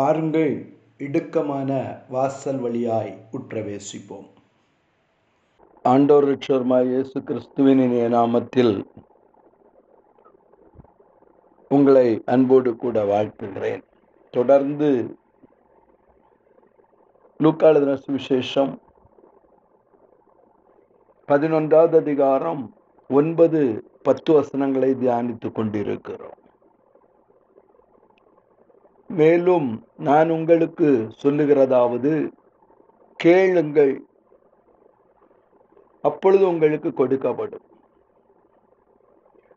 பாருங்கள் இடுக்கமான வாசல் வழியாய் உற்றவேசிப்போம். ஆண்டோர் ரிக்ஷர்மாய் இயேசு கிறிஸ்துவின் இனிய நாமத்தில் உங்களை அன்போடு கூட வாழ்த்துகிறேன். தொடர்ந்து லூக்காளுதின சுவிசேஷம் பதினொன்றாவது அதிகாரம் ஒன்பது பத்து வசனங்களை தியானித்துக் கொண்டிருக்கிறோம். மேலும் நான் உங்களுக்கு சொல்லுகிறதாவது கேளுங்கள். அப்பொழுது உங்களுக்கு கொடுக்கப்படும்.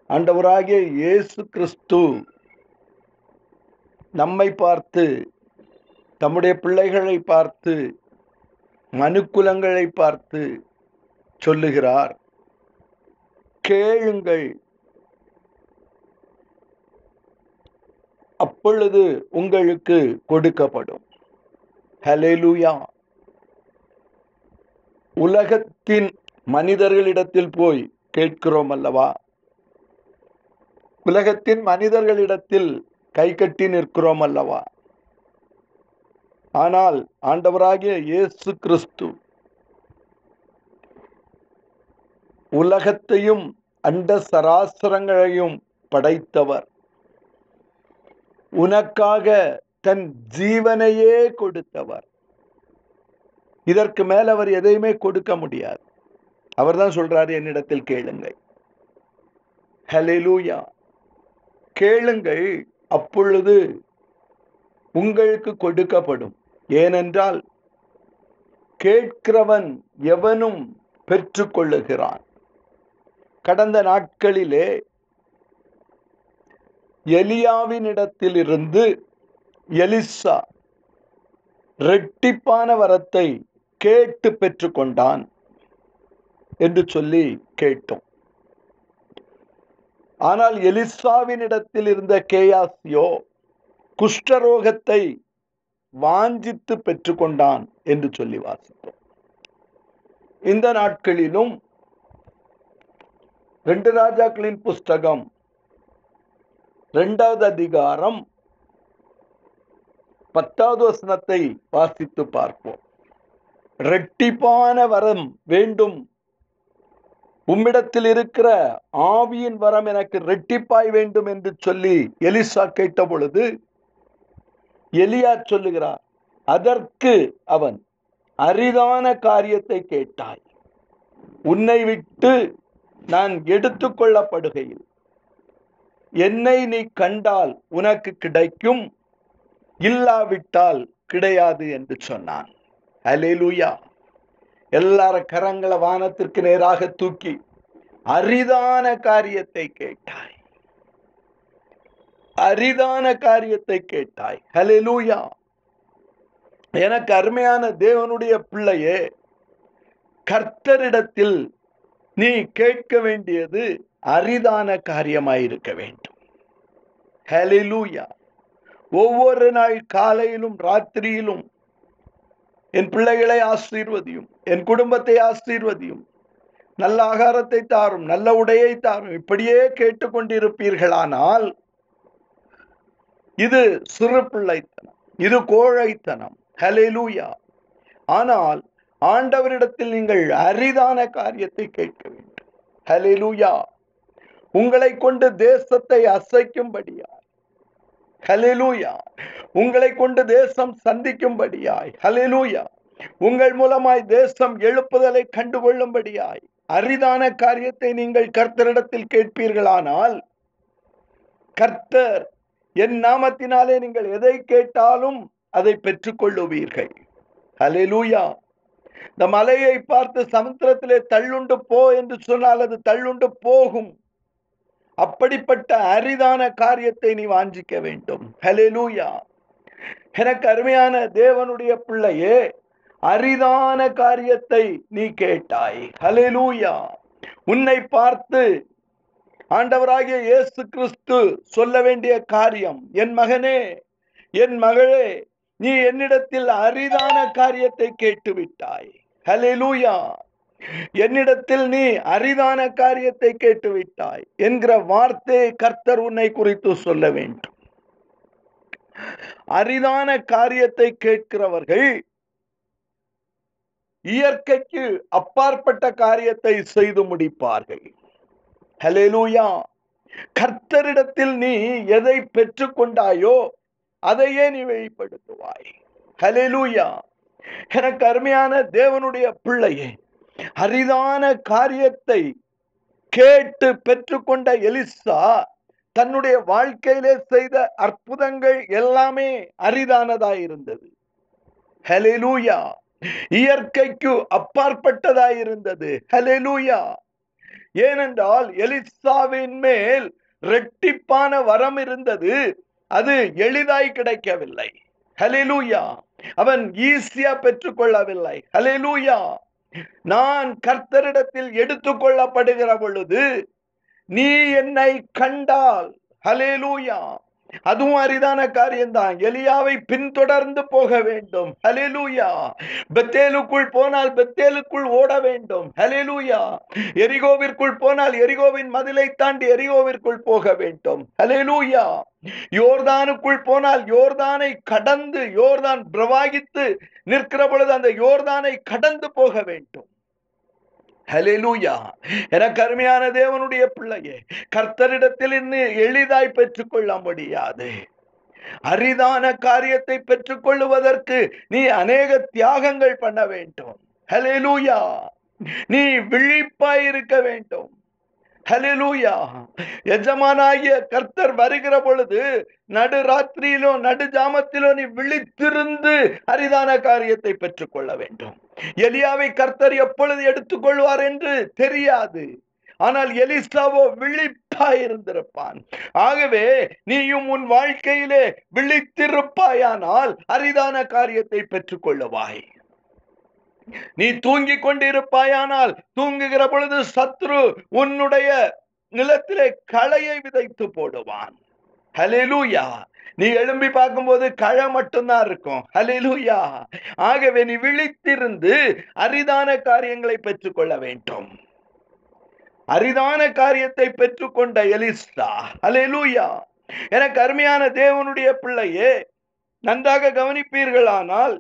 ஆண்டவராகிய இயேசு கிறிஸ்து நம்மை பார்த்து தம்முடைய பிள்ளைகளை பார்த்து மனுக்குலங்களை பார்த்து சொல்லுகிறார். கேளுங்கள். அப்பொழுது உங்களுக்கு கொடுக்கப்படும். ஹலேலூயா உலகத்தின் மனிதர்களிடத்தில் போய் கேட்கிறோம் அல்லவா? உலகத்தின் மனிதர்களிடத்தில் கை கட்டி நிற்கிறோம் அல்லவா? ஆனால் ஆண்டவராகிய இயேசு கிறிஸ்து உலகத்தையும் அண்ட சராசரங்களையும் படைத்தவர். உனக்காக தன் ஜீவனையே கொடுத்தவர். இதற்கு மேல் அவர் எதையுமே கொடுக்க முடியாது. அவர் தான் சொல்றாரு என்னிடத்தில் கேளுங்கள். ஹலெலூயா கேளுங்கள் அப்பொழுது உங்களுக்கு கொடுக்கப்படும். ஏனென்றால் கேட்கிறவன் எவனும் பெற்றுக்கொள்ளுகிறான். கடந்த நாட்களிலே எலியாவினிடத்திலிருந்து எலிசா ரெட்டிப்பான வரத்தை கேட்டு பெற்றுக்கொண்டான் என்று சொல்லி கேட்டோம். ஆனால் எலிசாவினிடத்தில் இருந்த கேயாசியோ குஷ்டரோகத்தை வாஞ்சித்து பெற்றுக்கொண்டான் என்று சொல்லி வாசித்தோம். இந்த நாட்களிலும் ரெண்டு ராஜாக்களின் புஸ்தகம் ரெண்டாவது அதிகாரம் பத்தாவது வசனத்தை வாசித்து பார்ப்போம். ரெட்டிப்பான வரம் வேண்டும். உம்மிடத்தில் இருக்கிற ஆவியின் வரம் எனக்கு ரெட்டிப்பாய் வேண்டும் என்று சொல்லி எலிசா கேட்ட பொழுது எலியா சொல்லுகிறார் அதற்கு அவன் அரிதான காரியத்தை கேட்டாய். உன்னை விட்டு நான் எடுத்துக்கொள்ளப்படுகையில் என்னை நீ கண்டால் உனக்கு கிடைக்கும். இல்லாவிட்டால் கிடையாது என்று சொன்னான். அலேலூயா எல்லார கரங்களை வானத்திற்கு நேராக தூக்கி அரிதான காரியத்தை கேட்டாய். அரிதான காரியத்தை கேட்டாய். ஹலெலூயா எனக்கு அருமையான தேவனுடைய பிள்ளையே கர்த்தரிடத்தில் நீ கேட்க வேண்டியது அரிதான காரியமாயிருக்க வேண்டும். ஹலிலூயா ஒவ்வொரு நாள் காலையிலும் ராத்திரியிலும் என் பிள்ளைகளை ஆசீர்வதியும் என் குடும்பத்தை ஆசீர்வதியும் நல்ல ஆகாரத்தை தாரும் நல்ல உடையை தாரும் இப்படியே கேட்டுக்கொண்டிருப்பீர்களானால் இது சிறு பிள்ளைத்தனம் இது கோழைத்தனம். ஹலிலூயா ஆனால் ஆண்டவரிடத்தில் நீங்கள் அரிதான காரியத்தை கேட்க வேண்டும். ஹலெலூயா உங்களை கொண்டு தேசத்தை அசைக்கும்படியாய். ஹலெலூயா உங்களை கொண்டு தேசம் சந்திக்கும்படியாய். ஹலெலூயா உங்கள் மூலமாய் தேசம் எழுப்புதலை கண்டுகொள்ளும்படியாய். அரிதான காரியத்தை நீங்கள் கர்த்தரிடத்தில் கேட்பீர்களானால் கர்த்தர் என் நாமத்தினாலே நீங்கள் எதை கேட்டாலும் அதை பெற்றுக்கொள்ளுவீர்கள். ஹலெலூயா இந்த மலையை பார்த்து சமுத்திரத்திலே தள்ளுண்டு போ என்று சொன்னால் அது தள்ளுண்டு போகும். அப்படிப்பட்ட அரிதான காரியத்தை நீ வாஞ்சிக்க வேண்டும். ஹலெலூயா எனக்கு அருமையான தேவனுடைய பிள்ளையே அரிதான காரியத்தை நீ கேட்டாய். ஹலெலூயா உன்னை பார்த்து ஆண்டவராகிய இயேசு கிறிஸ்து சொல்ல வேண்டிய காரியம் என் மகனே என் மகளே நீ என்னிடத்தில் அரிதான காரியத்தை கேட்டு விட்டாய் ஹலெலூயா என்னிடத்தில் நீ அரிதான காரியத்தை கேட்டு விட்டாய் என்கிற வார்த்தையை கர்த்தர் உன்னை குறித்து சொல்ல வேண்டும். அரிதான காரியத்தை கேட்கிறவர்கள் இயற்கைக்கு அப்பாற்பட்ட காரியத்தை செய்து முடிப்பார்கள். ஹலே லூயா கர்த்தரிடத்தில் நீ எதை பெற்றுக்கொண்டாயோ அதையே நீ வெளிப்படுத்துவாய். ஹலெலூயா எனக்கு அருமையான தேவனுடைய பிள்ளையே அரிதான காரியத்தை கேட்டு பெற்றுக்கொண்ட எலிசா தன்னுடைய வாழ்க்கையிலே செய்த அற்புதங்கள் எல்லாமே அரிதானதாய் இருந்தது. ஹலெலூயா இயற்கைக்கு அப்பாற்பட்டதாய் இருந்தது. ஹலெலூயா ஏனென்றால் எலிசாவின் மேல் ரெட்டிப்பான வரம் இருந்தது. அது எளிதாய் கிடைக்கவில்லை. ஹலிலூயா அவன் ஈஸியா பெற்றுக்கொள்ளவில்லை. ஹலிலூயா நான் கர்த்தரிடத்தில் எடுத்துக்கொள்ளப்படுகிற பொழுது நீ என்னை கண்டால் ஹலேலூயா அதுவும் அரிதான காரியம்தான். எலியாவை பின்தொடர்ந்து போக வேண்டும். ஹலிலூயா பெத்தேலுக்குள் போனால் பெத்தேலுக்குள் ஓட வேண்டும். ஹலிலூயா எரிகோவிற்குள் போனால் எரிகோவின் மதிலை தாண்டி எரிகோவிற்குள் போக வேண்டும். ஹலிலூயா யோர்தானுக்குள் போனால் யோர்தானை கடந்து யோர்தான் பிரவாகித்து நிற்கிற பொழுது அந்த யோர்தானை கடந்து போக வேண்டும். ஹலெலூயா எனக்கு அருமையான தேவனுடைய பிள்ளையே கர்த்தரிடத்தில் இன்னும் எளிதாய் பெற்றுக்கொள்ள முடியாது. அரிதான காரியத்தை பெற்றுக்கொள்ளுவதற்கு நீ அநேக தியாகங்கள் பண்ண வேண்டும். ஹலெலூயா நீ விழிப்பாய் இருக்க வேண்டும். ஹலிலூயா எஜமானாகிய கர்த்தர் வருகிற பொழுது நடு ராத்திரியிலோ நடு ஜாமத்திலோ நீ விழித்திருந்து அரிதான காரியத்தை பெற்றுக்கொள்ள வேண்டும். எலியாவை கர்த்தர் எப்பொழுது எடுத்துக்கொள்வார் என்று தெரியாது. ஆனால் எலிசாவோ விழிப்பாயிருந்திருப்பான் ஆகவே நீயும் உன் வாழ்க்கையிலே விழித்திருப்பாயானால் அரிதான காரியத்தை பெற்றுக்கொள்ளுவாய். நீ தூங்கிக் கொண்டிருப்பாயானால் தூங்குகிற பொழுது சத்ரு உன்னுடைய நிலத்திலே களையை விதைத்து போடுவான். ஹலெலூயா நீ எழும்பி பார்க்கும்போது களை மட்டும்தான் இருக்கும். ஹலெலூயா ஆகவே நீ விழித்திருந்து அரிதான காரியங்களை பெற்றுக்கொள்ள வேண்டும். அரிதான காரியத்தை பெற்றுக்கொண்ட எலிஸ்டா ஹலெலூயா எனக்கு அருமையான தேவனுடைய பிள்ளையே நன்றாக கவனிப்பீர்களானால்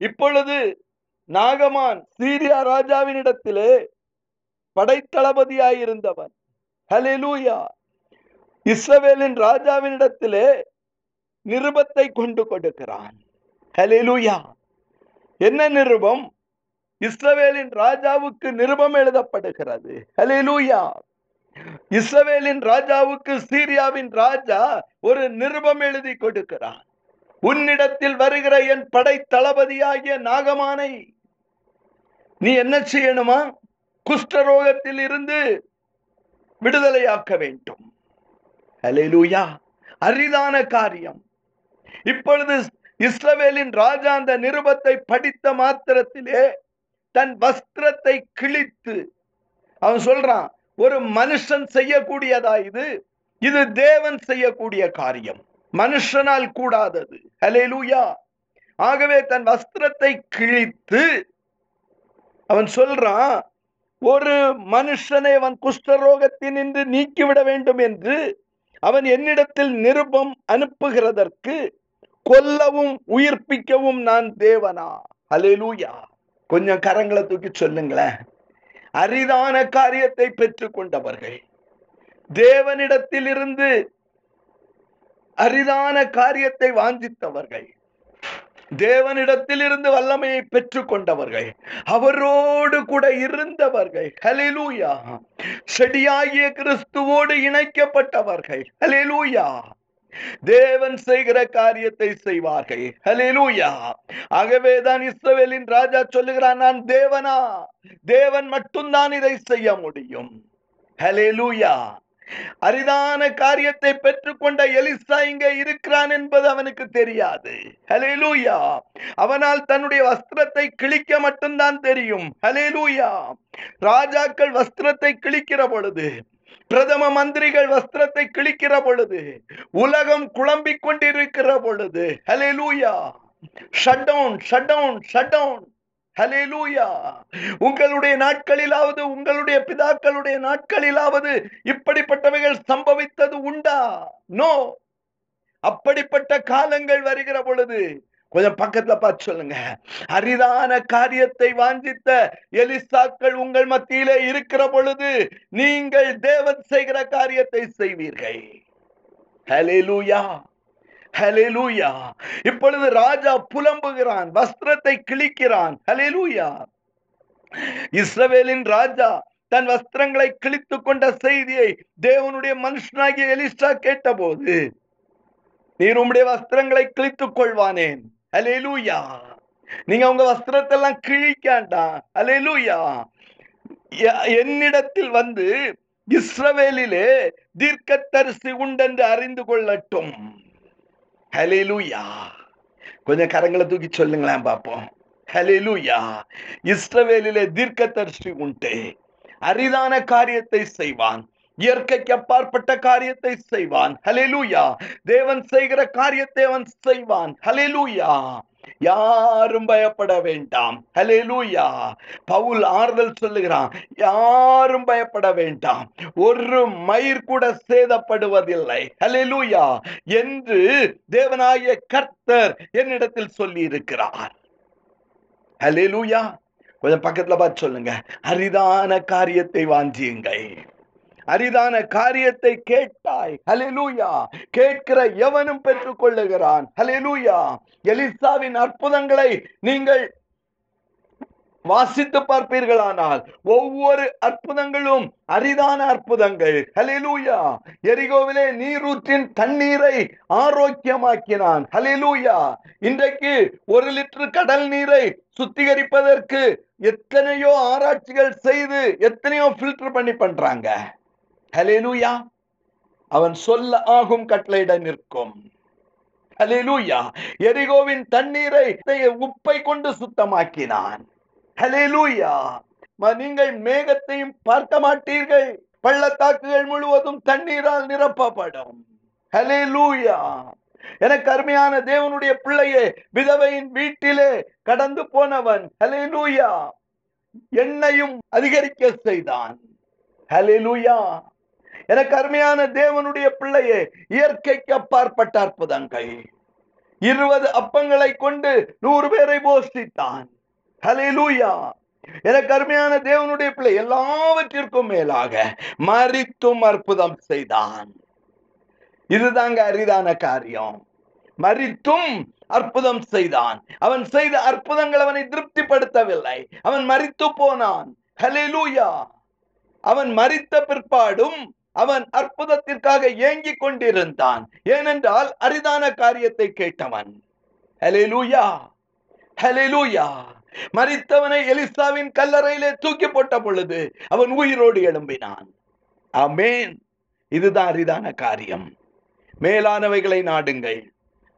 இப்பொழுது நாகமான் சீரியா ராஜாவினிடத்திலே படைத்தளபதியாயிருந்தவன். ஹலெலூயா இஸ்ரவேலின் ராஜாவினிடத்திலே நிருபத்தை கொண்டு கொடுக்கிறான். ஹலெலூயா என்ன நிருபம்? இஸ்ரவேலின் ராஜாவுக்கு நிருபம் எழுதப்படுகிறது. ஹலெலூயா இஸ்ரவேலின் ராஜாவுக்கு சீரியாவின் ராஜா ஒரு நிருபம் எழுதி கொடுக்கிறான். உன்னிடத்தில் வருகிற என் படை தளபதியாகிய நாகமானை நீ என்ன செய்யணுமா? குஷ்டரோகத்தில் இருந்து விடுதலையாக்க வேண்டும். அலையிலூயா அரிதான காரியம். இப்பொழுது இஸ்ரவேலின் ராஜா அந்த நிருபத்தை படித்த மாத்திரத்திலே தன் வஸ்திரத்தை கிழித்து அவன் சொல்றான் ஒரு மனுஷன் செய்யக்கூடியதா இது? இது தேவன் செய்யக்கூடிய காரியம். மனுஷனால் கூடாதது. ஹலேலூயா ஆகவே தன் வஸ்திரத்தை கிழித்து அவன் சொல்றான் ஒரு மனுஷனை அவன் குஷ்டரோகத்தினின்று நீக்கிவிட வேண்டும் என்று அவன் என்னிடத்தில் நிருபம் அனுப்புகிறதற்கு கொல்லவும் உயிர்ப்பிக்கவும் நான் தேவனா? அலேலூயா கொஞ்சம் கரங்களை தூக்கி சொல்லுங்களேன். அரிதான காரியத்தை பெற்றுக் கொண்டவர்கள். தேவனிடத்தில் இருந்து அரிதான காரியத்தை வாஞ்சித்தவர்கள். தேவனிடத்தில் இருந்து வல்லமையை பெற்றுக் கொண்டவர்கள். அவரோடு கூட இருந்தவர்கள். ஹலெலூயா செடியாகிய கிறிஸ்துவோடு இணைக்கப்பட்டவர்கள். ஹலெலூயா தேவன் செய்கிற காரியத்தை செய்வார்கள். ஹலெலூயா ஆகவேதான் இஸ்ரவேலின் ராஜா சொல்லுகிறான் நான் தேவனா? தேவன் மட்டும்தான் இதை செய்ய முடியும். ஹலெலூயா அரிதான காரியத்தை பெற்றுக்கொண்ட எலிசா இங்க இருக்கிறான் என்பது அவனுக்கு தெரியாது. ஹலேலூயா அவனால் தன்னுடைய வஸ்திரத்தை கிழிக்க மட்டும்தான் தெரியும். ஹலேலூயா ராஜாக்கள் வஸ்திரத்தை கிழிக்கிற பொழுது பிரதம மந்திரிகள் வஸ்திரத்தை கிழிக்கிற பொழுது உலகம் குழம்பிக் கொண்டிருக்கிற பொழுது hallelujah shut down shut down shut down hallelujah உங்களுடைய நாட்களிலாவது உங்களுடைய பிதாக்களுடைய நாட்களிலாவது இப்படிப்பட்டவைகள் சம்பவித்தது உண்டா? நோ அப்படிப்பட்ட காலங்கள் வருகிற பொழுது கொஞ்சம் பக்கத்துல பார்த்து சொல்லுங்க. அரிதான காரியத்தை வாஞ்சித்த எலிசாக்கள் உங்கள் மத்தியிலே இருக்கிற பொழுது நீங்கள் தேவன் செய்கிற காரியத்தை செய்வீர்கள். ஹalleluya ஹலெலூயா இப்பொழுது ராஜா புலம்புகிறான் வஸ்திரத்தை கிழிக்கிறான். ஹலெலூயா இஸ்ரவேலின் ராஜா தன் வஸ்திரங்களை கிழித்துக் கொண்ட செய்தியை தேவனுடைய மனுஷனாகிய எலிசா கேட்டபோது நீர் உம்முடைய வஸ்திரங்களை கிழித்துக் கொள்வானேன் அலேலூயா நீங்க உங்க வஸ்திரத்தை எல்லாம் கிழிக்காண்டா அலேலூயா என்னிடத்தில் வந்து இஸ்ரவேலிலே தீர்க்கத்தரிசி உண்டென்று அறிந்து கொள்ளட்டும். ஹலெலுயா கொஞ்சம் கரங்களை தூக்கி சொல்லுங்களேன் பார்ப்போம். ஹலெலுயா இஸ்ரவேலிலே தீர்க்கதரிசி உண்டு. அரிதான காரியத்தை செய்வான். இயற்கைக்கு அப்பாற்பட்ட காரியத்தை செய்வான். ஹலேலூயா தேவன் செய்கிற காரியத்தை அவன் செய்வான். ஹலெலுயா யாரும் பயப்பட வேண்டாம். ஹலேலூயா பவுல் ஆறுதல் சொல்லுகிறான். யாரும் பயப்பட வேண்டாம். ஒரு மயிர் கூட சேதப்படுவதில்லை. ஹலேலூயா என்று தேவனாய கர்த்தர் என்னிடத்தில் சொல்லி இருக்கிறார் ஹலே லூயா கொஞ்சம் பக்கத்துல பார்த்து சொல்லுங்க. அரிதான காரியத்தை வாஞ்சியுங்கள். அரிதான காரியத்தை கேட்டாய். ஹலெலூயா கேட்கிற எவனும் பெற்றுக் கொள்ளுகிறான் ஹலெலூயா எலிசாவின் அற்புதங்களை நீங்கள் வாசித்து பார்ப்பீர்களானால் ஒவ்வொரு அற்புதங்களும் அரிதான அற்புதங்கள். ஹலிலூயா எரிகோவிலே நீரூற்றின் தண்ணீரை ஆரோக்கியமாக்கினான். ஹலிலூயா இன்றைக்கு ஒரு லிட்டர் கடல் நீரை சுத்திகரிப்பதற்கு எத்தனையோ ஆராய்ச்சிகள் செய்து எத்தனையோ ஃபில்டர் பண்ணி பண்றாங்க. ஹலேலூயா அவன் சொல்ல ஆகும் கட்டளையிட நிற்கும். ஹலேலூயா எரிகோவின் தண்ணீரை உப்பை கொண்டு சுத்தமாக்கினான். ஹலேலூயா நீங்கள் மேகத்தையும் பார்க்க மாட்டீர்கள். பள்ளத்தாக்குகள் முழுவதும் தண்ணீரால் நிரப்பப்படும். ஹலேலூயா எனக்கு அருமையான தேவனுடைய பிள்ளையே விதவையின் வீட்டிலே கடந்து போனவன் ஹலே லூயா எண்ணையும் அதிகரிக்க செய்தான். ஹலே லூயா எனக்கு அருமையான தேவனுடைய பிள்ளையே இயற்கைக்கு அப்பாற்பட்ட அற்புதங்கள். இருபது அப்பங்களை கொண்டு நூறு பேரை போஷித்தான். ஹலேலூயா எனக்கு அருமையான தேவனுடைய பிள்ளை எல்லாவற்றிற்கும் மேலாக மறித்தும் அற்புதம் செய்தான். இதுதாங்க அரிதான காரியம். மறித்தும் அற்புதம் செய்தான். அவன் செய்த அற்புதங்கள் அவனை திருப்திப்படுத்தவில்லை. அவன் மறித்து போனான். ஹலேலூயா அவன் மறித்த பிற்பாடும் அவன் அற்புதத்திற்காக ஏங்கிக் கொண்டிருந்தான். ஏனென்றால் அரிதான காரியத்தை கேட்டவன். ஹலேலூயா மறித்தவனை எலிசாவின் கல்லறையிலே தூக்கி போட்ட பொழுது அவன் உயிரோடு எழும்பினான். அமேன் இதுதான் அரிதான காரியம். மேலானவைகளை நாடுங்கள்.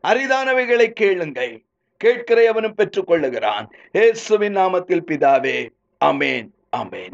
அரிதானவைகளை கேளுங்கள். கேட்கிற அவனும் பெற்றுக் கொள்ளுகிறான் இயேசுவின் நாமத்தில் பிதாவே. அமேன் அமேன்